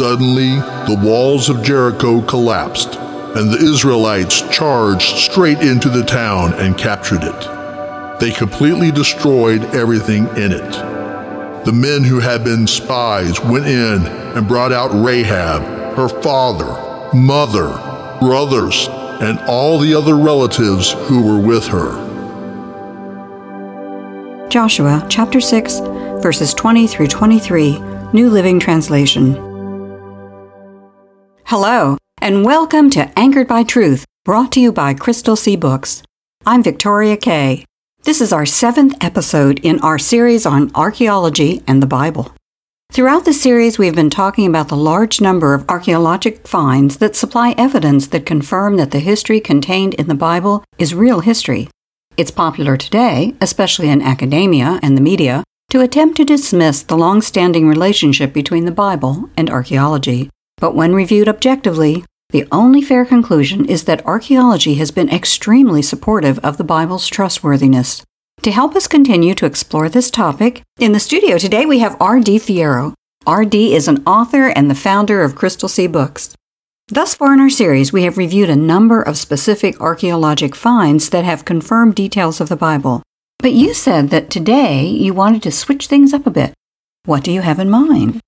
Suddenly, the walls of Jericho collapsed, and the Israelites charged straight into the town and captured it. They completely destroyed everything in it. The men who had been spies went in and brought out Rahab, her father, mother, brothers, and all the other relatives who were with her. Joshua chapter 6, verses 20 through 23, New Living Translation. Hello, and welcome to Anchored by Truth, brought to you by Crystal Sea Books. I'm Victoria Kay. This is our seventh episode in our series on archaeology and the Bible. Throughout the series, we have been talking about the large number of archaeologic finds that supply evidence that confirm that the history contained in the Bible is real history. It's popular today, especially in academia and the media, to attempt to dismiss the long standing relationship between the Bible and archaeology. But when reviewed objectively, the only fair conclusion is that archaeology has been extremely supportive of the Bible's trustworthiness. To help us continue to explore this topic, in the studio today we have R.D. Fierro. R.D. is an author and the founder of Crystal Sea Books. Thus far in our series, we have reviewed a number of specific archaeologic finds that have confirmed details of the Bible. But you said that today you wanted to switch things up a bit. What do you have in mind?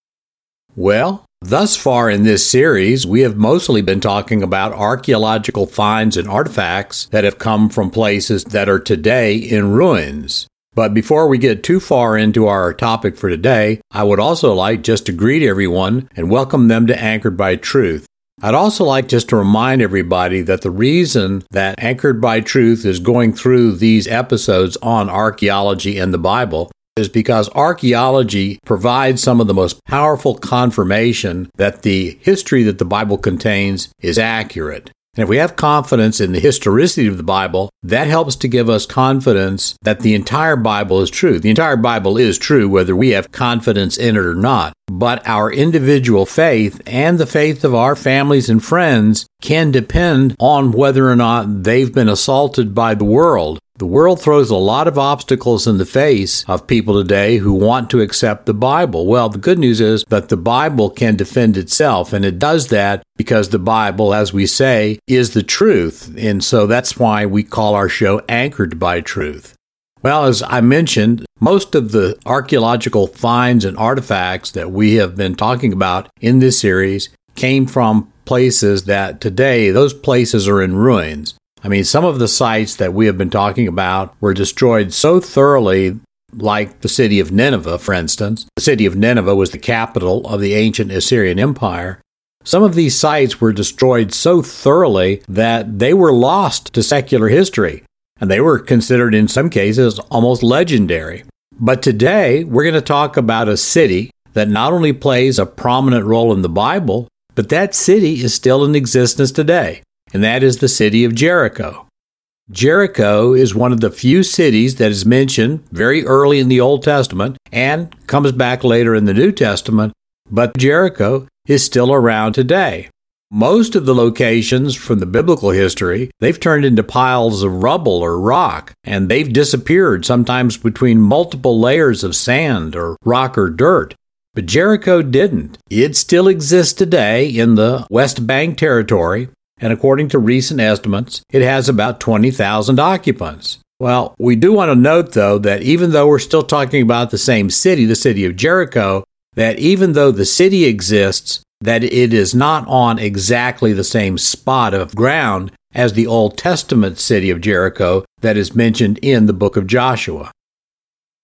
Well, Thus far in this series, we have mostly been talking about archaeological finds and artifacts that have come from places that are today in ruins. But before we get too far into our topic for today, I would also like just to greet everyone and welcome them to Anchored by Truth. I'd also like just to remind everybody that the reason that Anchored by Truth is going through these episodes on archaeology and the Bible is because archaeology provides some of the most powerful confirmation that the history that the Bible contains is accurate. And if we have confidence in the historicity of the Bible, that helps to give us confidence that the entire Bible is true. The entire Bible is true whether we have confidence in it or not. But our individual faith and the faith of our families and friends can depend on whether or not they've been assaulted by the world. The world throws a lot of obstacles in the face of people today who want to accept the Bible. Well, the good news is that the Bible can defend itself, and it does that because the Bible, as we say, is the truth. And so that's why we call our show Anchored by Truth. Well, as I mentioned, most of the archaeological finds and artifacts that we have been talking about in this series came from places that today those places are in ruins. I mean, some of the sites that we have been talking about were destroyed so thoroughly, like the city of Nineveh, for instance. The city of Nineveh was the capital of the ancient Assyrian Empire. Some of these sites were destroyed so thoroughly that they were lost to secular history, and they were considered in some cases almost legendary. But today, we're going to talk about a city that not only plays a prominent role in the Bible, but that city is still in existence today and that is the city of Jericho. Jericho is one of the few cities that is mentioned very early in the Old Testament and comes back later in the New Testament, but Jericho is still around today. Most of the locations from the biblical history, they've turned into piles of rubble or rock, and they've disappeared sometimes between multiple layers of sand or rock or dirt. But Jericho didn't. It still exists today in the West Bank territory, and according to recent estimates, it has about 20,000 occupants. Well, we do want to note, though, that even though we're still talking about the same city, the city of Jericho, that even though the city exists, that it is not on exactly the same spot of ground as the Old Testament city of Jericho that is mentioned in the book of Joshua.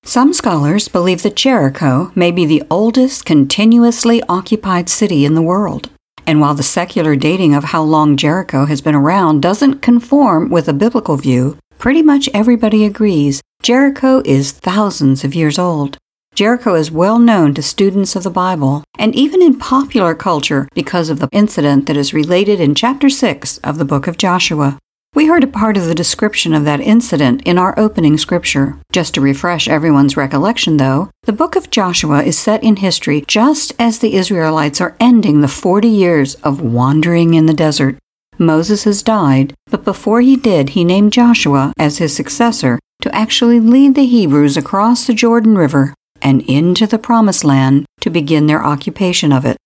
Some scholars believe that Jericho may be the oldest continuously occupied city in the world. And while the secular dating of how long Jericho has been around doesn't conform with a biblical view, pretty much everybody agrees Jericho is thousands of years old. Jericho is well known to students of the Bible and even in popular culture because of the incident that is related in chapter 6 of the book of Joshua. We heard a part of the description of that incident in our opening scripture. Just to refresh everyone's recollection, though, the book of Joshua is set in history just as the Israelites are ending the 40 years of wandering in the desert. Moses has died, but before he did, he named Joshua as his successor to actually lead the Hebrews across the Jordan River and into the Promised Land to begin their occupation of it.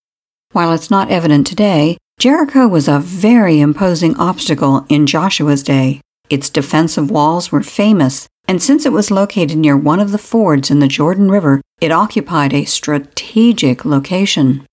While it's not evident today, Jericho was a very imposing obstacle in Joshua's day. Its defensive walls were famous, and since it was located near one of the fords in the Jordan River, it occupied a strategic location.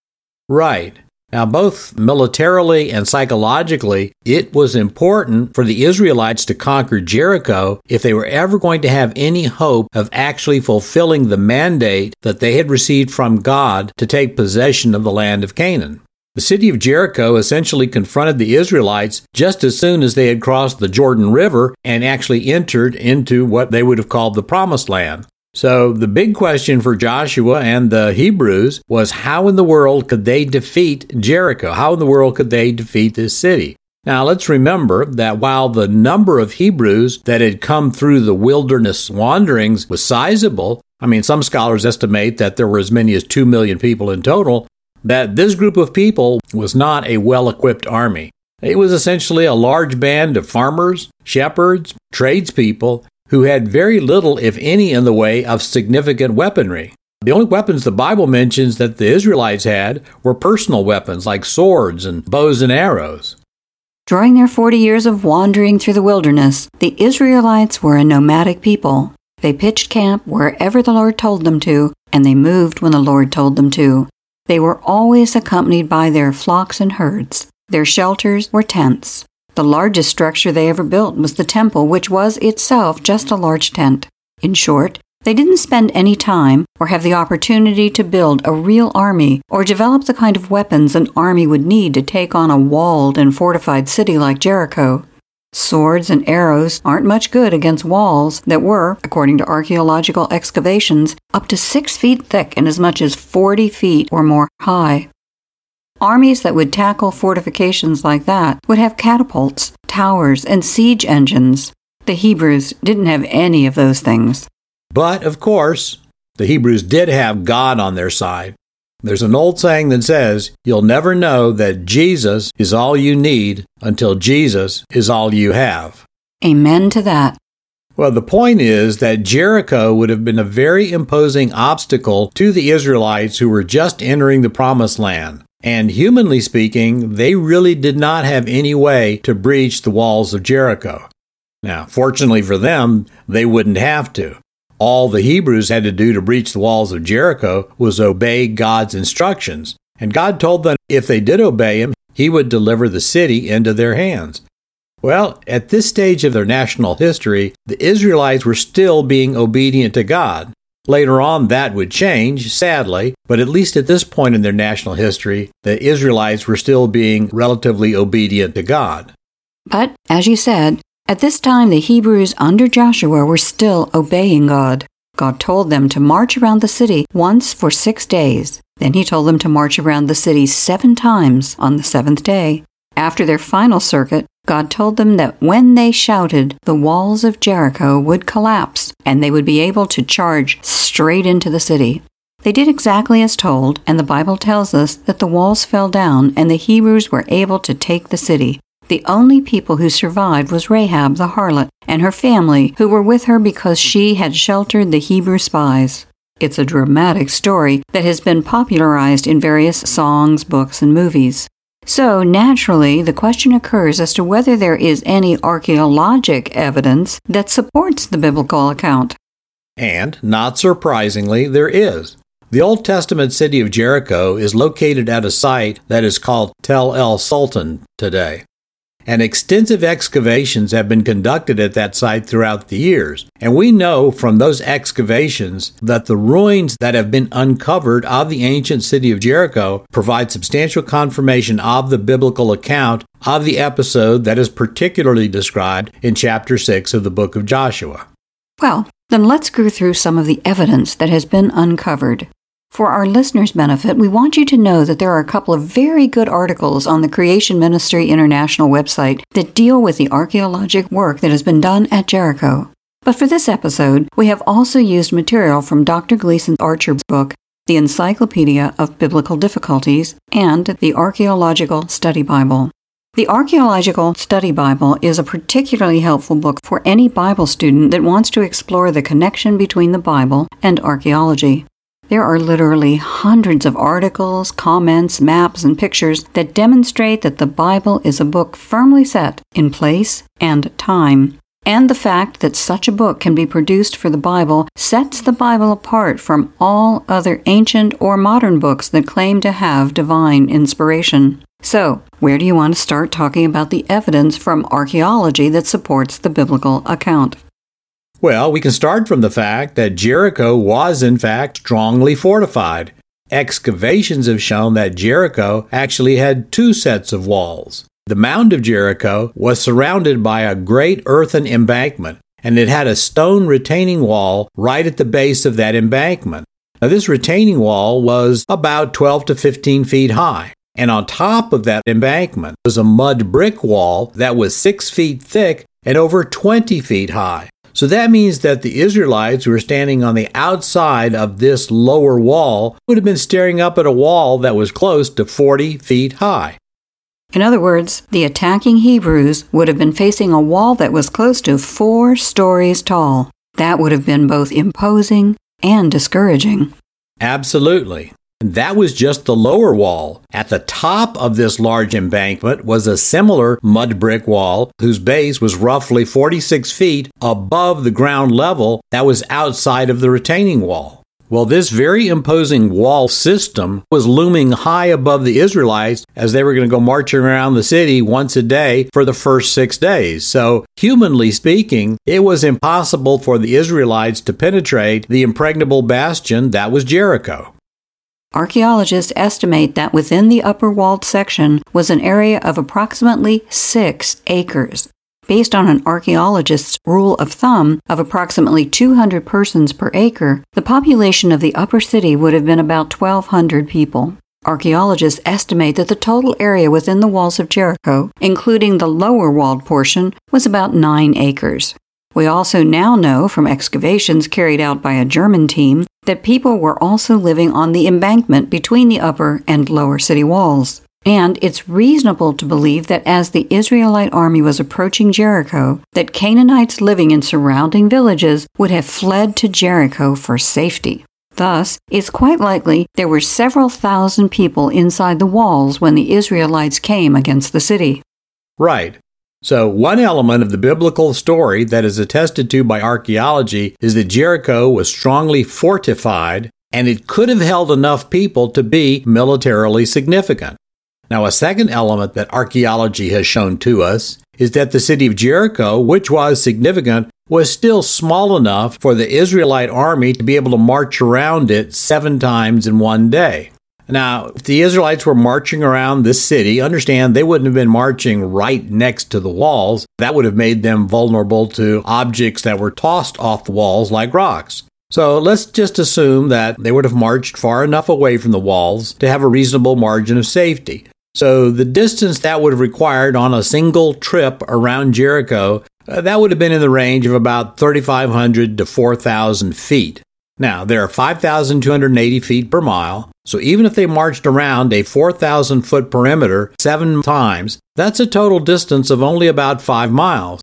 Right. Now, both militarily and psychologically, it was important for the Israelites to conquer Jericho if they were ever going to have any hope of actually fulfilling the mandate that they had received from God to take possession of the land of Canaan. The city of Jericho essentially confronted the Israelites just as soon as they had crossed the Jordan River and actually entered into what they would have called the Promised Land. So the big question for Joshua and the Hebrews was how in the world could they defeat Jericho? How in the world could they defeat this city? Now let's remember that while the number of Hebrews that had come through the wilderness wanderings was sizable, I mean, some scholars estimate that there were as many as 2 million people in total, that this group of people was not a well equipped army. It was essentially a large band of farmers, shepherds, tradespeople who had very little, if any, in the way of significant weaponry. The only weapons the Bible mentions that the Israelites had were personal weapons like swords and bows and arrows. During their 40 years of wandering through the wilderness, the Israelites were a nomadic people. They pitched camp wherever the Lord told them to, and they moved when the Lord told them to. They were always accompanied by their flocks and herds. Their shelters were tents. The largest structure they ever built was the temple, which was itself just a large tent. In short, they didn't spend any time or have the opportunity to build a real army or develop the kind of weapons an army would need to take on a walled and fortified city like Jericho. Swords and arrows aren't much good against walls that were, according to archaeological excavations, up to six feet thick and as much as 40 feet or more high. Armies that would tackle fortifications like that would have catapults, towers, and siege engines. The Hebrews didn't have any of those things. But, of course, the Hebrews did have God on their side. There's an old saying that says, You'll never know that Jesus is all you need until Jesus is all you have. Amen to that. Well, the point is that Jericho would have been a very imposing obstacle to the Israelites who were just entering the Promised Land. And humanly speaking, they really did not have any way to breach the walls of Jericho. Now, fortunately for them, they wouldn't have to. All the Hebrews had to do to breach the walls of Jericho was obey God's instructions. And God told them if they did obey Him, He would deliver the city into their hands. Well, at this stage of their national history, the Israelites were still being obedient to God. Later on, that would change, sadly, but at least at this point in their national history, the Israelites were still being relatively obedient to God. But, as you said, at this time, the Hebrews under Joshua were still obeying God. God told them to march around the city once for six days. Then he told them to march around the city seven times on the seventh day. After their final circuit, God told them that when they shouted, the walls of Jericho would collapse and they would be able to charge straight into the city. They did exactly as told, and the Bible tells us that the walls fell down and the Hebrews were able to take the city. The only people who survived was Rahab the harlot and her family, who were with her because she had sheltered the Hebrew spies. It's a dramatic story that has been popularized in various songs, books, and movies. So, naturally, the question occurs as to whether there is any archaeologic evidence that supports the biblical account. And, not surprisingly, there is. The Old Testament city of Jericho is located at a site that is called Tel El Sultan today and extensive excavations have been conducted at that site throughout the years. And we know from those excavations that the ruins that have been uncovered of the ancient city of Jericho provide substantial confirmation of the biblical account of the episode that is particularly described in chapter 6 of the book of Joshua. Well, Then let's go through some of the evidence that has been uncovered. For our listeners' benefit, we want you to know that there are a couple of very good articles on the Creation Ministry International website that deal with the archaeologic work that has been done at Jericho. But for this episode, we have also used material from Dr. Gleason Archer's book, The Encyclopedia of Biblical Difficulties, and the Archaeological Study Bible. The Archaeological Study Bible is a particularly helpful book for any Bible student that wants to explore the connection between the Bible and archaeology. There are literally hundreds of articles, comments, maps, and pictures that demonstrate that the Bible is a book firmly set in place and time. And the fact that such a book can be produced for the Bible sets the Bible apart from all other ancient or modern books that claim to have divine inspiration. So, where do you want to start talking about the evidence from archaeology that supports the biblical account? Well, we can start from the fact that Jericho was, in fact, strongly fortified. Excavations have shown that Jericho actually had two sets of walls. The Mound of Jericho was surrounded by a great earthen embankment, and it had a stone retaining wall right at the base of that embankment. Now, this retaining wall was about 12 to 15 feet high. And on top of that embankment was a mud brick wall that was six feet thick and over 20 feet high. So that means that the Israelites who were standing on the outside of this lower wall would have been staring up at a wall that was close to 40 feet high. In other words, the attacking Hebrews would have been facing a wall that was close to four stories tall. That would have been both imposing and discouraging. Absolutely. That was just the lower wall. At the top of this large embankment was a similar mud brick wall whose base was roughly 46 feet above the ground level that was outside of the retaining wall. Well, this very imposing wall system was looming high above the Israelites as they were going to go marching around the city once a day for the first six days. So, humanly speaking, it was impossible for the Israelites to penetrate the impregnable bastion that was Jericho. Archaeologists estimate that within the upper walled section was an area of approximately six acres. Based on an archaeologist's rule of thumb of approximately 200 persons per acre, the population of the upper city would have been about 1,200 people. Archaeologists estimate that the total area within the walls of Jericho, including the lower walled portion, was about 9 acres. We also now know from excavations carried out by a German team that people were also living on the embankment between the upper and lower city walls. And it's reasonable to believe that as the Israelite army was approaching Jericho, that Canaanites living in surrounding villages would have fled to Jericho for safety. Thus, it's quite likely there were several thousand people inside the walls when the Israelites came against the city. Right. So, one element of the biblical story that is attested to by archaeology is that Jericho was strongly fortified and it could have held enough people to be militarily significant. Now, a second element that archaeology has shown to us is that the city of Jericho, which was significant, was still small enough for the Israelite army to be able to march around it seven times in one day. Now, if the Israelites were marching around this city, understand they wouldn't have been marching right next to the walls. That would have made them vulnerable to objects that were tossed off the walls like rocks. So let's just assume that they would have marched far enough away from the walls to have a reasonable margin of safety. So the distance that would have required on a single trip around Jericho, uh, that would have been in the range of about 3,500 to 4,000 feet. Now, there are 5,280 feet per mile, so even if they marched around a 4,000 foot perimeter seven times, that's a total distance of only about five miles.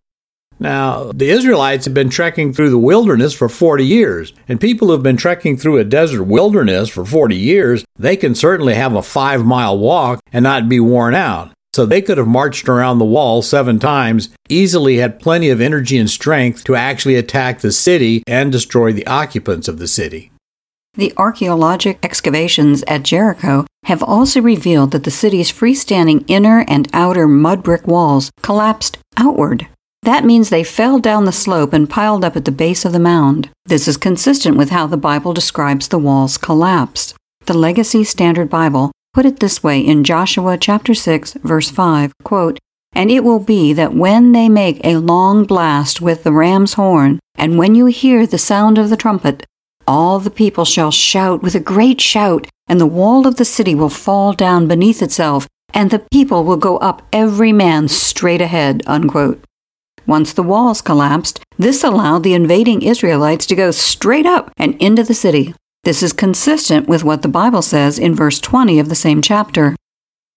Now, the Israelites have been trekking through the wilderness for 40 years, and people who've been trekking through a desert wilderness for 40 years, they can certainly have a five mile walk and not be worn out. So they could have marched around the wall seven times, easily had plenty of energy and strength to actually attack the city and destroy the occupants of the city. The archaeologic excavations at Jericho have also revealed that the city's freestanding inner and outer mud brick walls collapsed outward. That means they fell down the slope and piled up at the base of the mound. This is consistent with how the Bible describes the walls collapsed. The Legacy Standard Bible put it this way in Joshua chapter 6 verse 5, quote, And it will be that when they make a long blast with the ram's horn, and when you hear the sound of the trumpet, all the people shall shout with a great shout, and the wall of the city will fall down beneath itself, and the people will go up every man straight ahead. Unquote. Once the walls collapsed, this allowed the invading Israelites to go straight up and into the city. This is consistent with what the Bible says in verse 20 of the same chapter.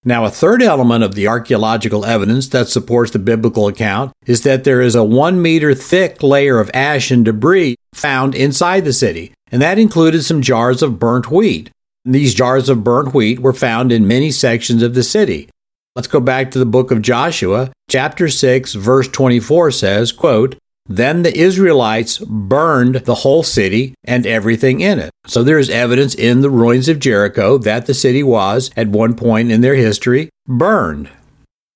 Now, a third element of the archaeological evidence that supports the biblical account is that there is a one meter thick layer of ash and debris found inside the city, and that included some jars of burnt wheat. And These jars of burnt wheat were found in many sections of the city. Let's go back to the book of Joshua. Chapter 6, verse 24 says, quote, then the Israelites burned the whole city and everything in it. So there is evidence in the ruins of Jericho that the city was, at one point in their history, burned.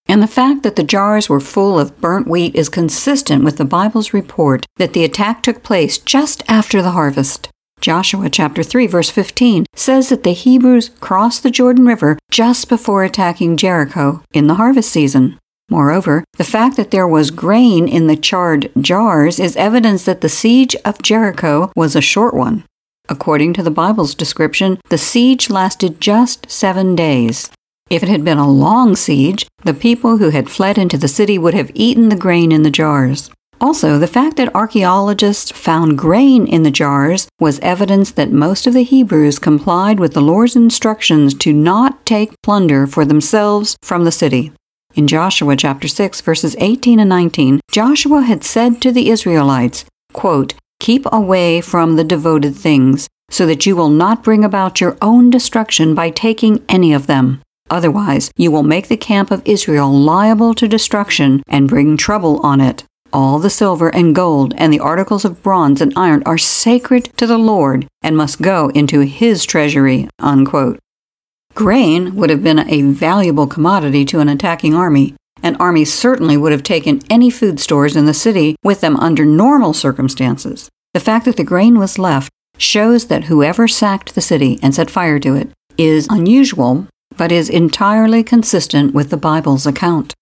And the fact that the jars were full of burnt wheat is consistent with the Bible's report that the attack took place just after the harvest. Joshua chapter 3 verse 15 says that the Hebrews crossed the Jordan River just before attacking Jericho in the harvest season. Moreover, the fact that there was grain in the charred jars is evidence that the siege of Jericho was a short one. According to the Bible's description, the siege lasted just seven days. If it had been a long siege, the people who had fled into the city would have eaten the grain in the jars. Also, the fact that archaeologists found grain in the jars was evidence that most of the Hebrews complied with the Lord's instructions to not take plunder for themselves from the city. In Joshua chapter 6 verses 18 and 19, Joshua had said to the Israelites, quote, Keep away from the devoted things, so that you will not bring about your own destruction by taking any of them. Otherwise, you will make the camp of Israel liable to destruction and bring trouble on it. All the silver and gold and the articles of bronze and iron are sacred to the Lord and must go into his treasury. Unquote. Grain would have been a valuable commodity to an attacking army. An army certainly would have taken any food stores in the city with them under normal circumstances. The fact that the grain was left shows that whoever sacked the city and set fire to it is unusual, but is entirely consistent with the Bible's account.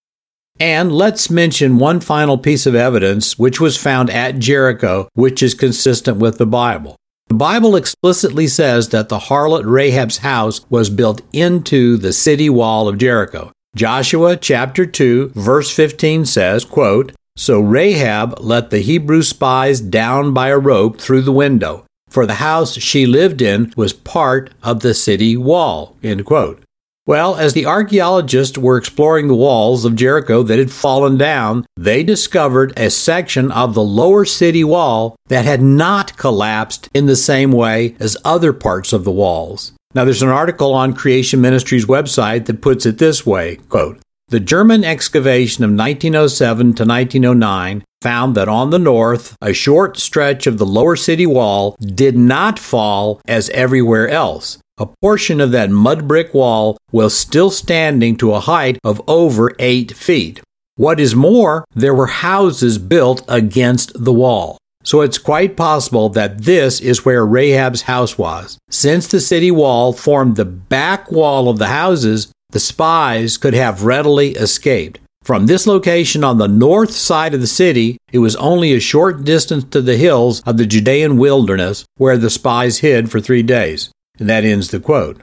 And let's mention one final piece of evidence which was found at Jericho, which is consistent with the Bible. The Bible explicitly says that the harlot Rahab's house was built into the city wall of Jericho. Joshua chapter 2 verse 15 says, quote, So Rahab let the Hebrew spies down by a rope through the window, for the house she lived in was part of the city wall. End quote. Well, as the archaeologists were exploring the walls of Jericho that had fallen down, they discovered a section of the lower city wall that had not collapsed in the same way as other parts of the walls. Now, there's an article on Creation Ministries website that puts it this way quote, The German excavation of 1907 to 1909 found that on the north, a short stretch of the lower city wall did not fall as everywhere else. A portion of that mud brick wall was still standing to a height of over eight feet. What is more, there were houses built against the wall. So it's quite possible that this is where Rahab's house was. Since the city wall formed the back wall of the houses, the spies could have readily escaped. From this location on the north side of the city, it was only a short distance to the hills of the Judean wilderness where the spies hid for three days. And that ends the quote.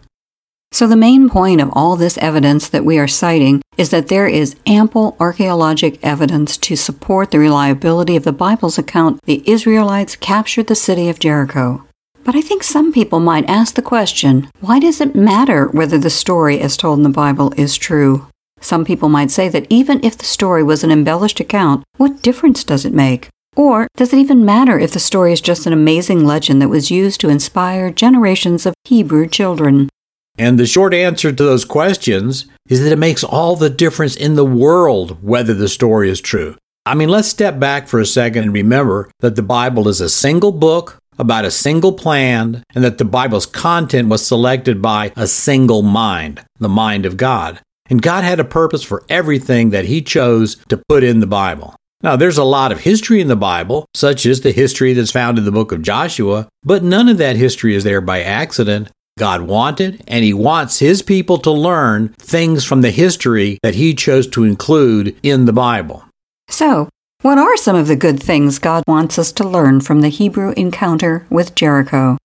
So, the main point of all this evidence that we are citing is that there is ample archaeologic evidence to support the reliability of the Bible's account the Israelites captured the city of Jericho. But I think some people might ask the question why does it matter whether the story as told in the Bible is true? Some people might say that even if the story was an embellished account, what difference does it make? Or does it even matter if the story is just an amazing legend that was used to inspire generations of Hebrew children? And the short answer to those questions is that it makes all the difference in the world whether the story is true. I mean, let's step back for a second and remember that the Bible is a single book about a single plan and that the Bible's content was selected by a single mind, the mind of God. And God had a purpose for everything that He chose to put in the Bible. Now, there's a lot of history in the Bible, such as the history that's found in the book of Joshua, but none of that history is there by accident. God wanted, and He wants His people to learn things from the history that He chose to include in the Bible. So, what are some of the good things God wants us to learn from the Hebrew encounter with Jericho?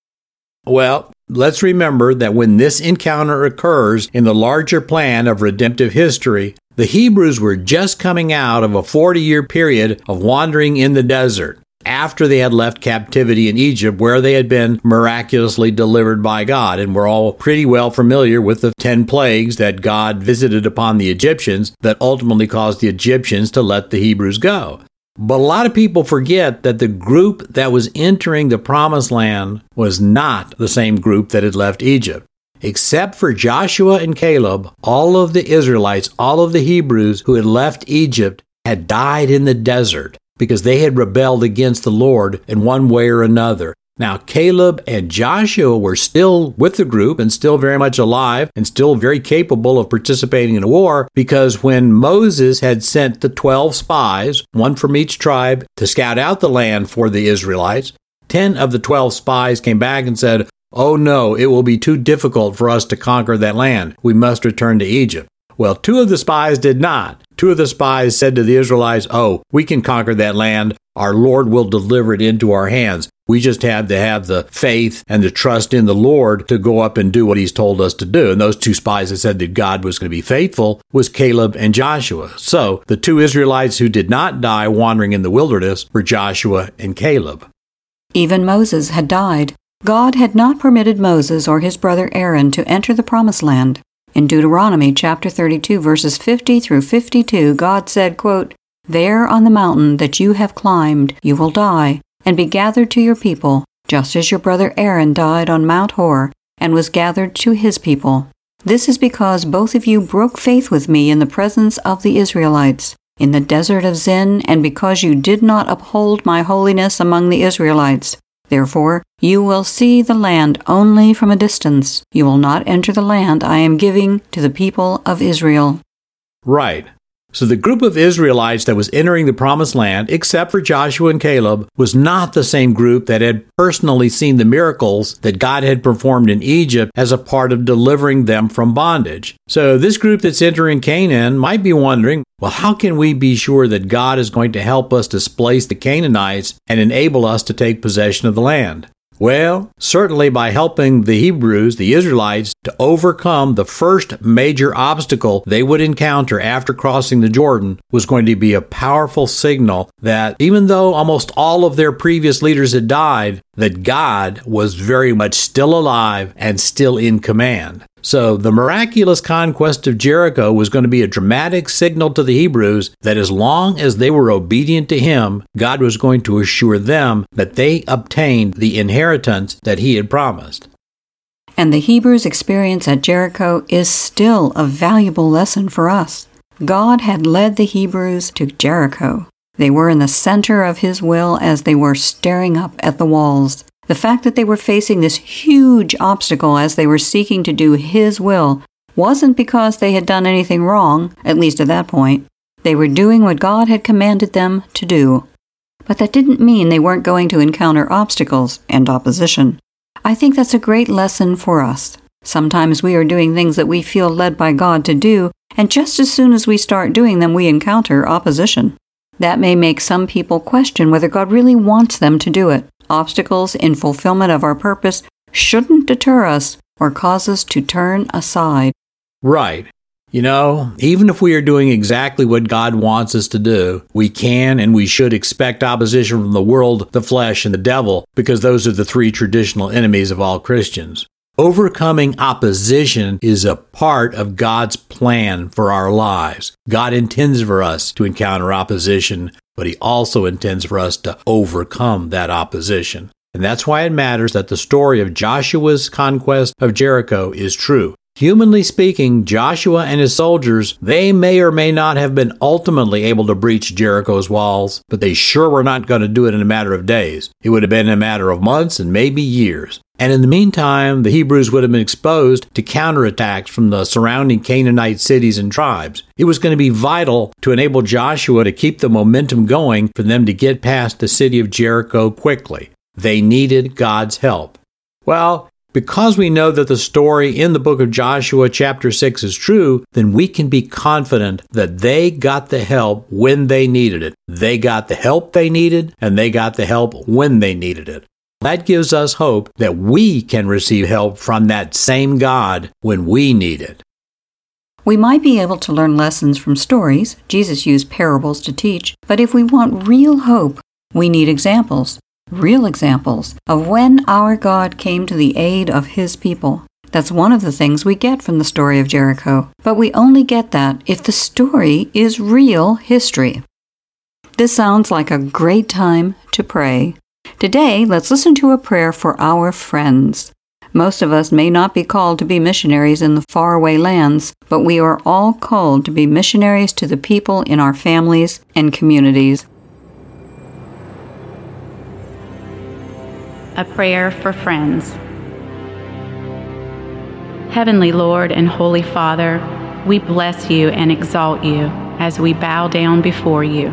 Well, let's remember that when this encounter occurs in the larger plan of redemptive history, the Hebrews were just coming out of a 40 year period of wandering in the desert after they had left captivity in Egypt, where they had been miraculously delivered by God. And we're all pretty well familiar with the 10 plagues that God visited upon the Egyptians that ultimately caused the Egyptians to let the Hebrews go. But a lot of people forget that the group that was entering the promised land was not the same group that had left Egypt. Except for Joshua and Caleb, all of the Israelites, all of the Hebrews who had left Egypt had died in the desert because they had rebelled against the Lord in one way or another. Now, Caleb and Joshua were still with the group and still very much alive and still very capable of participating in the war because when Moses had sent the 12 spies, one from each tribe, to scout out the land for the Israelites, 10 of the 12 spies came back and said, Oh no, it will be too difficult for us to conquer that land. We must return to Egypt. Well, two of the spies did not. Two of the spies said to the Israelites, Oh, we can conquer that land. Our Lord will deliver it into our hands. We just have to have the faith and the trust in the Lord to go up and do what He's told us to do. And those two spies that said that God was going to be faithful was Caleb and Joshua. So the two Israelites who did not die wandering in the wilderness were Joshua and Caleb. Even Moses had died. God had not permitted Moses or his brother Aaron to enter the promised land. In Deuteronomy chapter 32 verses 50 through 52, God said, quote, There on the mountain that you have climbed, you will die, and be gathered to your people, just as your brother Aaron died on Mount Hor, and was gathered to his people. This is because both of you broke faith with me in the presence of the Israelites, in the desert of Zin, and because you did not uphold my holiness among the Israelites. Therefore, you will see the land only from a distance. You will not enter the land I am giving to the people of Israel. Right. So the group of Israelites that was entering the promised land, except for Joshua and Caleb, was not the same group that had personally seen the miracles that God had performed in Egypt as a part of delivering them from bondage. So this group that's entering Canaan might be wondering, well, how can we be sure that God is going to help us displace the Canaanites and enable us to take possession of the land? Well, certainly by helping the Hebrews, the Israelites, to overcome the first major obstacle they would encounter after crossing the Jordan was going to be a powerful signal that even though almost all of their previous leaders had died, that God was very much still alive and still in command. So the miraculous conquest of Jericho was going to be a dramatic signal to the Hebrews that as long as they were obedient to him, God was going to assure them that they obtained the inheritance that he had promised. And the Hebrews' experience at Jericho is still a valuable lesson for us. God had led the Hebrews to Jericho. They were in the center of his will as they were staring up at the walls. The fact that they were facing this huge obstacle as they were seeking to do His will wasn't because they had done anything wrong, at least at that point. They were doing what God had commanded them to do. But that didn't mean they weren't going to encounter obstacles and opposition. I think that's a great lesson for us. Sometimes we are doing things that we feel led by God to do, and just as soon as we start doing them, we encounter opposition. That may make some people question whether God really wants them to do it. Obstacles in fulfillment of our purpose shouldn't deter us or cause us to turn aside. Right. You know, even if we are doing exactly what God wants us to do, we can and we should expect opposition from the world, the flesh, and the devil, because those are the three traditional enemies of all Christians. Overcoming opposition is a part of God's plan for our lives. God intends for us to encounter opposition, but He also intends for us to overcome that opposition. And that's why it matters that the story of Joshua's conquest of Jericho is true. Humanly speaking, Joshua and his soldiers, they may or may not have been ultimately able to breach Jericho's walls, but they sure were not going to do it in a matter of days. It would have been a matter of months and maybe years. And in the meantime, the Hebrews would have been exposed to counterattacks from the surrounding Canaanite cities and tribes. It was going to be vital to enable Joshua to keep the momentum going for them to get past the city of Jericho quickly. They needed God's help. Well, Because we know that the story in the book of Joshua, chapter 6, is true, then we can be confident that they got the help when they needed it. They got the help they needed, and they got the help when they needed it. That gives us hope that we can receive help from that same God when we need it. We might be able to learn lessons from stories. Jesus used parables to teach. But if we want real hope, we need examples real examples of when our God came to the aid of his people. That's one of the things we get from the story of Jericho, but we only get that if the story is real history. This sounds like a great time to pray. Today, let's listen to a prayer for our friends. Most of us may not be called to be missionaries in the faraway lands, but we are all called to be missionaries to the people in our families and communities. A prayer for friends. Heavenly Lord and Holy Father, we bless you and exalt you as we bow down before you.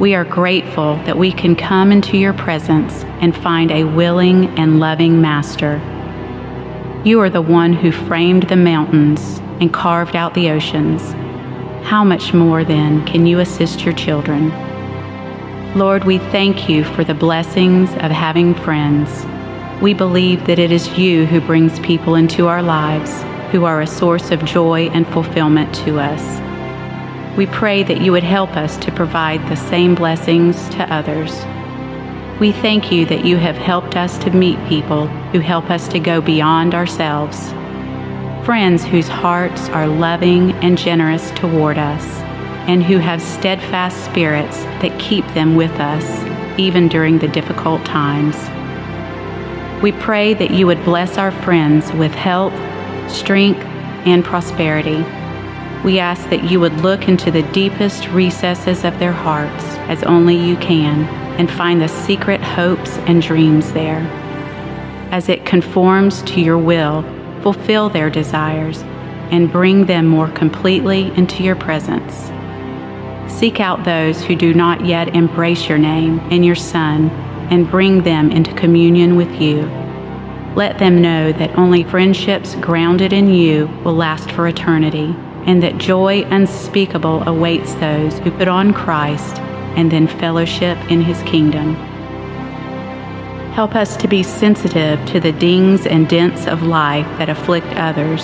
We are grateful that we can come into your presence and find a willing and loving Master. You are the one who framed the mountains and carved out the oceans. How much more, then, can you assist your children? Lord, we thank you for the blessings of having friends. We believe that it is you who brings people into our lives who are a source of joy and fulfillment to us. We pray that you would help us to provide the same blessings to others. We thank you that you have helped us to meet people who help us to go beyond ourselves. Friends whose hearts are loving and generous toward us and who have steadfast spirits that keep them with us, even during the difficult times. We pray that you would bless our friends with health, strength, and prosperity. We ask that you would look into the deepest recesses of their hearts as only you can and find the secret hopes and dreams there. As it conforms to your will, fulfill their desires and bring them more completely into your presence. Seek out those who do not yet embrace your name and your Son and bring them into communion with you. Let them know that only friendships grounded in you will last for eternity, and that joy unspeakable awaits those who put on Christ and then fellowship in his kingdom. Help us to be sensitive to the dings and dents of life that afflict others,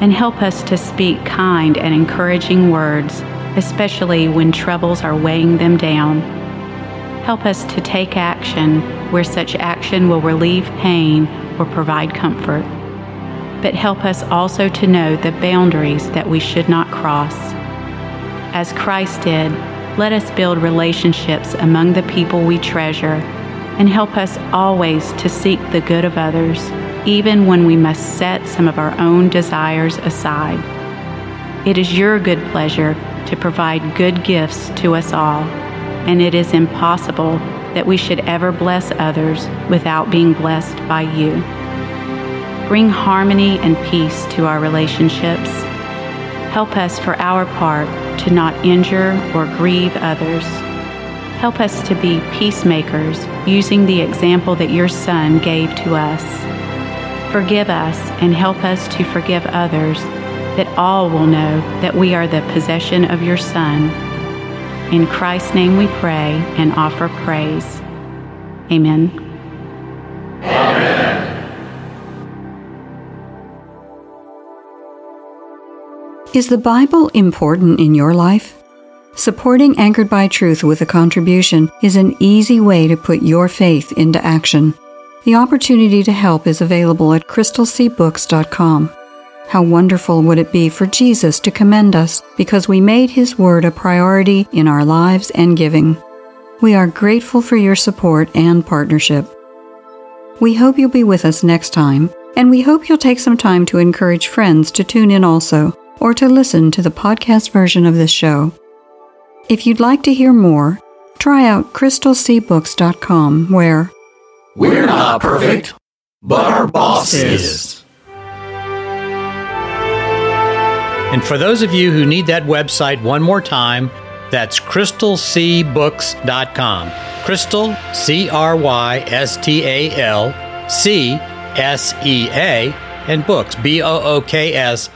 and help us to speak kind and encouraging words especially when troubles are weighing them down. Help us to take action where such action will relieve pain or provide comfort. But help us also to know the boundaries that we should not cross. As Christ did, let us build relationships among the people we treasure and help us always to seek the good of others, even when we must set some of our own desires aside. It is your good pleasure to provide good gifts to us all, and it is impossible that we should ever bless others without being blessed by you. Bring harmony and peace to our relationships. Help us for our part to not injure or grieve others. Help us to be peacemakers using the example that your Son gave to us. Forgive us and help us to forgive others that all will know that we are the possession of your Son. In Christ's name we pray and offer praise. Amen. Is the Bible important in your life? Supporting Anchored by Truth with a contribution is an easy way to put your faith into action. The opportunity to help is available at crystalseabooks.com. How wonderful would it be for Jesus to commend us because we made His Word a priority in our lives and giving? We are grateful for your support and partnership. We hope you'll be with us next time, and we hope you'll take some time to encourage friends to tune in also, or to listen to the podcast version of this show. If you'd like to hear more, try out crystalseabooks.com where We're not perfect, but our boss is. And for those of you who need that website one more time, that's crystalseabooks.com. Crystal, C R Y S T A L, C S E A, and books, B O O K S dot com.